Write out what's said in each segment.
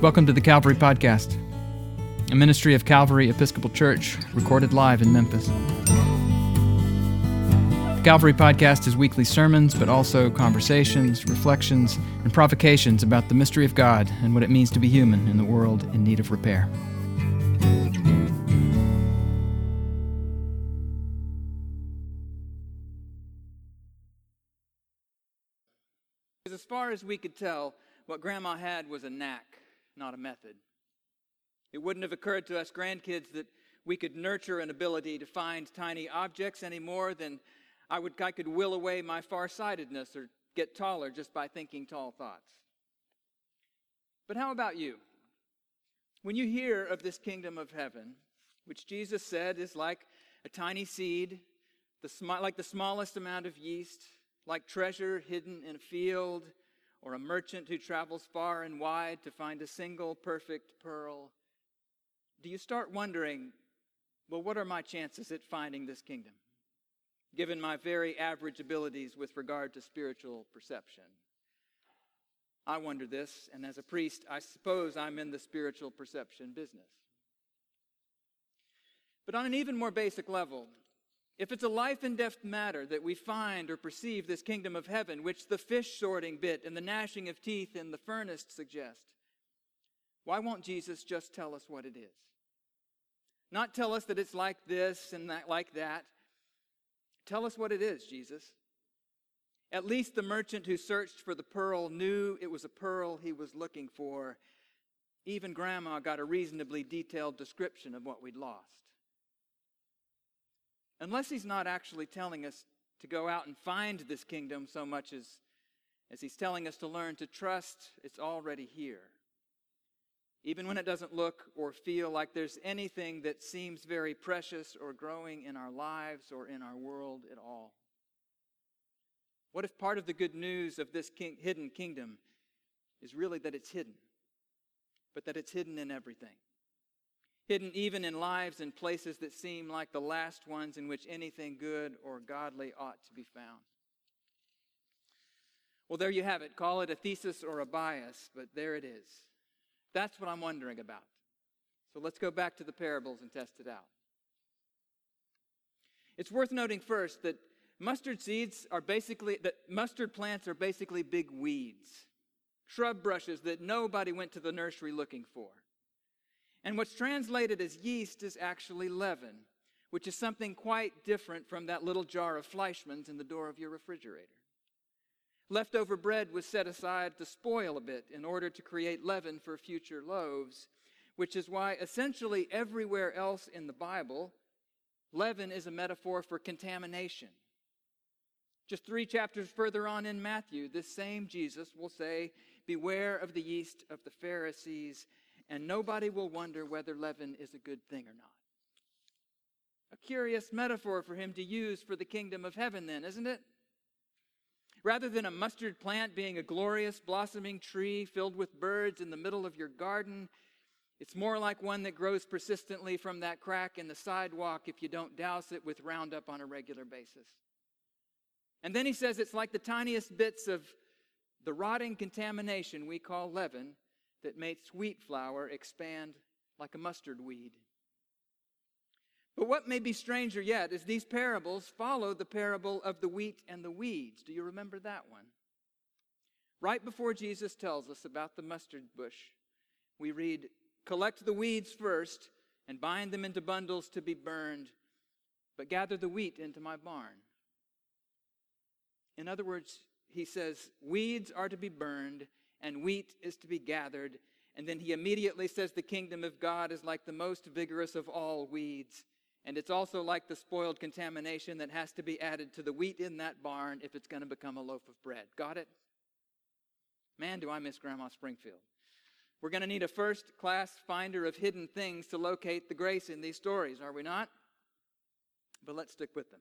Welcome to the Calvary Podcast, a ministry of Calvary Episcopal Church, recorded live in Memphis. The Calvary Podcast is weekly sermons, but also conversations, reflections, and provocations about the mystery of God and what it means to be human in the world in need of repair. As far as we could tell, what Grandma had was a knack not a method. It wouldn't have occurred to us grandkids that we could nurture an ability to find tiny objects any more than I, would, I could will away my farsightedness or get taller just by thinking tall thoughts. But how about you? When you hear of this kingdom of heaven, which Jesus said is like a tiny seed, the sm- like the smallest amount of yeast, like treasure hidden in a field, or a merchant who travels far and wide to find a single perfect pearl, do you start wondering, well, what are my chances at finding this kingdom, given my very average abilities with regard to spiritual perception? I wonder this, and as a priest, I suppose I'm in the spiritual perception business. But on an even more basic level, if it's a life and death matter that we find or perceive this kingdom of heaven, which the fish sorting bit and the gnashing of teeth in the furnace suggest, why won't Jesus just tell us what it is? Not tell us that it's like this and that, like that. Tell us what it is, Jesus. At least the merchant who searched for the pearl knew it was a pearl he was looking for. Even Grandma got a reasonably detailed description of what we'd lost unless he's not actually telling us to go out and find this kingdom so much as, as he's telling us to learn to trust it's already here. Even when it doesn't look or feel like there's anything that seems very precious or growing in our lives or in our world at all. What if part of the good news of this king, hidden kingdom is really that it's hidden, but that it's hidden in everything? Hidden even in lives and places that seem like the last ones in which anything good or godly ought to be found. Well, there you have it. Call it a thesis or a bias, but there it is. That's what I'm wondering about. So let's go back to the parables and test it out. It's worth noting first that mustard seeds are basically, that mustard plants are basically big weeds, shrub brushes that nobody went to the nursery looking for. And what's translated as yeast is actually leaven, which is something quite different from that little jar of Fleischmann's in the door of your refrigerator. Leftover bread was set aside to spoil a bit in order to create leaven for future loaves, which is why essentially everywhere else in the Bible, leaven is a metaphor for contamination. Just three chapters further on in Matthew, this same Jesus will say, Beware of the yeast of the Pharisees and nobody will wonder whether leaven is a good thing or not. A curious metaphor for him to use for the kingdom of heaven, then, isn't it? Rather than a mustard plant being a glorious blossoming tree filled with birds in the middle of your garden, it's more like one that grows persistently from that crack in the sidewalk if you don't douse it with Roundup on a regular basis. And then he says it's like the tiniest bits of the rotting contamination we call leaven that made wheat flour expand like a mustard weed. But what may be stranger yet is these parables follow the parable of the wheat and the weeds. Do you remember that one? Right before Jesus tells us about the mustard bush, we read, Collect the weeds first and bind them into bundles to be burned, but gather the wheat into my barn. In other words, he says, Weeds are to be burned and wheat is to be gathered. And then he immediately says the kingdom of God is like the most vigorous of all weeds. And it's also like the spoiled contamination that has to be added to the wheat in that barn if it's going to become a loaf of bread. Got it? Man, do I miss Grandma Springfield. We're going to need a first class finder of hidden things to locate the grace in these stories, are we not? But let's stick with them.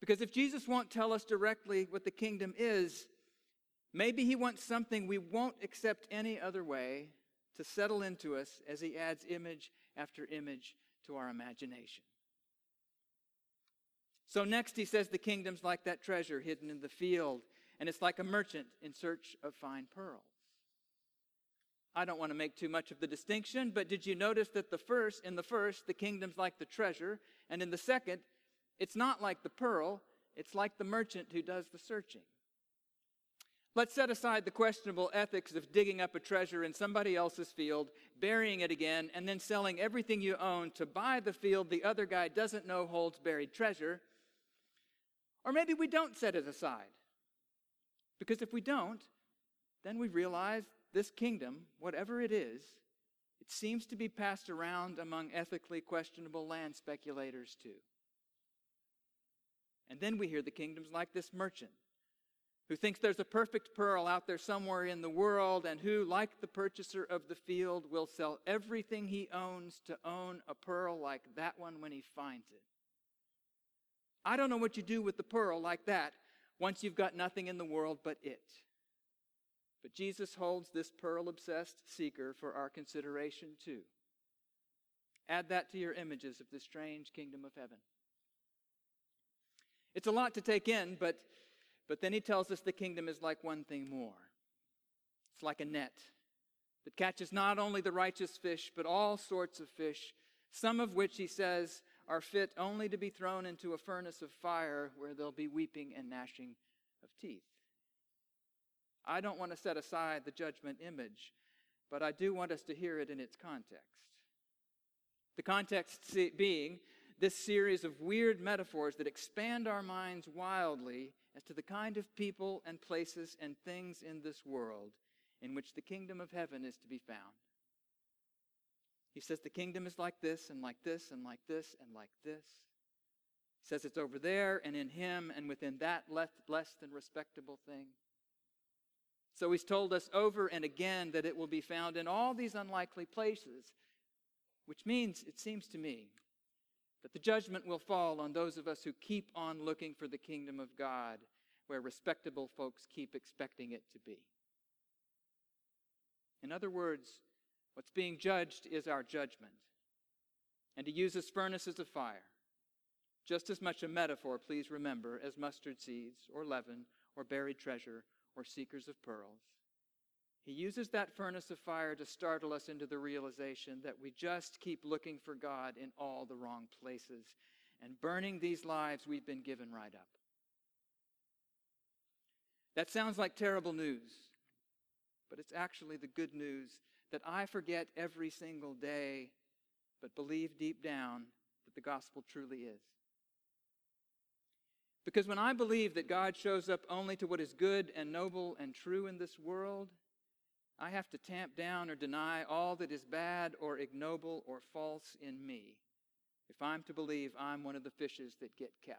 Because if Jesus won't tell us directly what the kingdom is, Maybe he wants something we won't accept any other way to settle into us as he adds image after image to our imagination. So, next, he says the kingdom's like that treasure hidden in the field, and it's like a merchant in search of fine pearls. I don't want to make too much of the distinction, but did you notice that the first, in the first, the kingdom's like the treasure, and in the second, it's not like the pearl, it's like the merchant who does the searching. Let's set aside the questionable ethics of digging up a treasure in somebody else's field, burying it again, and then selling everything you own to buy the field the other guy doesn't know holds buried treasure. Or maybe we don't set it aside. Because if we don't, then we realize this kingdom, whatever it is, it seems to be passed around among ethically questionable land speculators too. And then we hear the kingdoms like this merchant who thinks there's a perfect pearl out there somewhere in the world and who, like the purchaser of the field, will sell everything he owns to own a pearl like that one when he finds it. I don't know what you do with the pearl like that once you've got nothing in the world but it. But Jesus holds this pearl obsessed seeker for our consideration too. Add that to your images of the strange kingdom of heaven. It's a lot to take in, but, but then he tells us the kingdom is like one thing more. It's like a net that catches not only the righteous fish, but all sorts of fish, some of which, he says, are fit only to be thrown into a furnace of fire where there'll be weeping and gnashing of teeth. I don't want to set aside the judgment image, but I do want us to hear it in its context. The context being this series of weird metaphors that expand our minds wildly as to the kind of people and places and things in this world in which the kingdom of heaven is to be found. He says the kingdom is like this and like this and like this and like this. He says it's over there and in him and within that less, than respectable thing. So he's told us over and again that it will be found in all these unlikely places, which means, it seems to me, that the judgment will fall on those of us who keep on looking for the kingdom of God where respectable folks keep expecting it to be. In other words, what's being judged is our judgment. And he uses furnaces of fire, just as much a metaphor, please remember, as mustard seeds or leaven or buried treasure or seekers of pearls. He uses that furnace of fire to startle us into the realization that we just keep looking for God in all the wrong places and burning these lives we've been given right up. That sounds like terrible news, but it's actually the good news that I forget every single day, but believe deep down that the gospel truly is. Because when I believe that God shows up only to what is good and noble and true in this world, I have to tamp down or deny all that is bad or ignoble or false in me if I'm to believe I'm one of the fishes that get kept.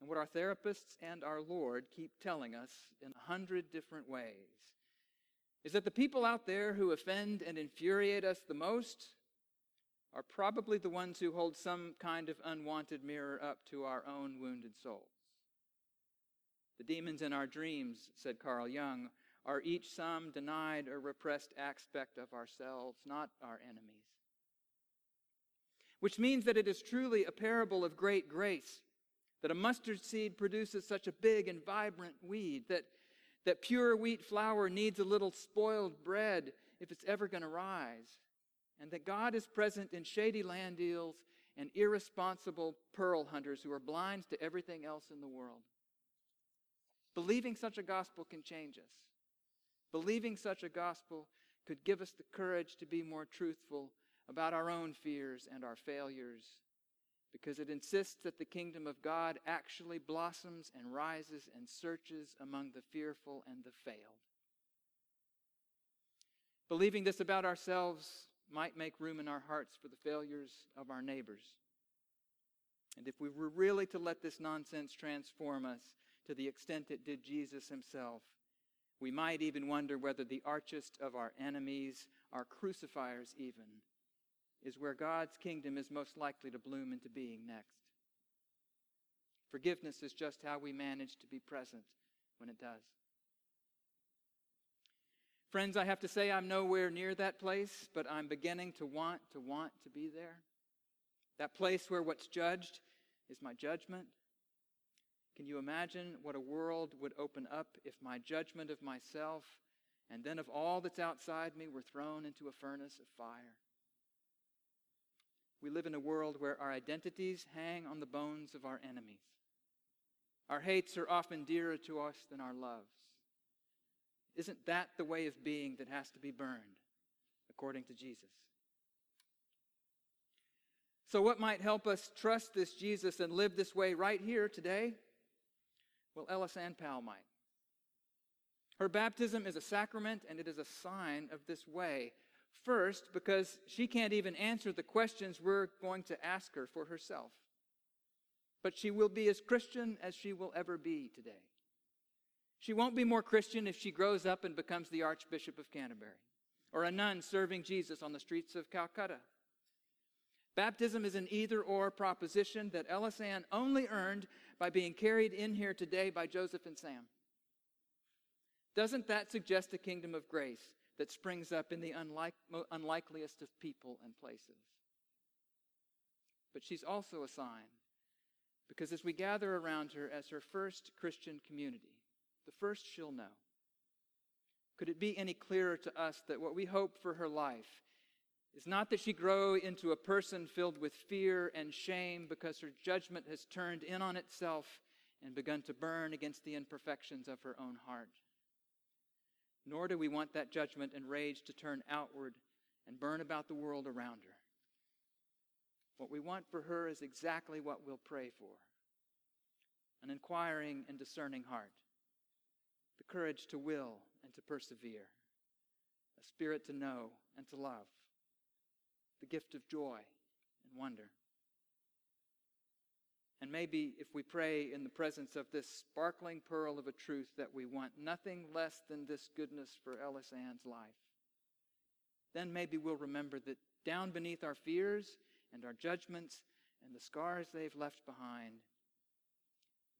And what our therapists and our Lord keep telling us in a hundred different ways is that the people out there who offend and infuriate us the most are probably the ones who hold some kind of unwanted mirror up to our own wounded souls. The demons in our dreams, said Carl Jung, are each some denied or repressed aspect of ourselves, not our enemies. Which means that it is truly a parable of great grace that a mustard seed produces such a big and vibrant weed, that, that pure wheat flour needs a little spoiled bread if it's ever going to rise and that God is present in shady land deals and irresponsible pearl hunters who are blind to everything else in the world. Believing such a gospel can change us. Believing such a gospel could give us the courage to be more truthful about our own fears and our failures because it insists that the kingdom of God actually blossoms and rises and searches among the fearful and the failed. Believing this about ourselves might make room in our hearts for the failures of our neighbors. And if we were really to let this nonsense transform us to the extent it did Jesus himself, we might even wonder whether the archest of our enemies, our crucifiers even, is where God's kingdom is most likely to bloom into being next. Forgiveness is just how we manage to be present when it does. Friends, I have to say I'm nowhere near that place, but I'm beginning to want to want to be there. That place where what's judged is my judgment. Can you imagine what a world would open up if my judgment of myself and then of all that's outside me were thrown into a furnace of fire. We live in a world where our identities hang on the bones of our enemies. Our hates are often dearer to us than our loves. Isn't that the way of being that has to be burned, according to Jesus? So, what might help us trust this Jesus and live this way right here today? Well, Ellis Ann Powell might. Her baptism is a sacrament and it is a sign of this way. First, because she can't even answer the questions we're going to ask her for herself. But she will be as Christian as she will ever be today. She won't be more Christian if she grows up and becomes the Archbishop of Canterbury or a nun serving Jesus on the streets of Calcutta. Baptism is an either or proposition that Ellis Ann only earned by being carried in here today by Joseph and Sam. Doesn't that suggest a kingdom of grace that springs up in the unlike, unlikeliest of people and places? But she's also a sign because as we gather around her as her first Christian community, the first she'll know, could it be any clearer to us that what we hope for her life is not that she grow into a person filled with fear and shame because her judgment has turned in on itself and begun to burn against the imperfections of her own heart. Nor do we want that judgment and rage to turn outward and burn about the world around her. What we want for her is exactly what we'll pray for. An inquiring and discerning heart, the courage to will and to persevere, a spirit to know and to love, the gift of joy and wonder. And maybe if we pray in the presence of this sparkling pearl of a truth that we want nothing less than this goodness for Ellis Ann's life, then maybe we'll remember that down beneath our fears and our judgments and the scars they've left behind,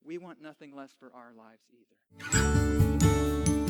we want nothing less for our lives either.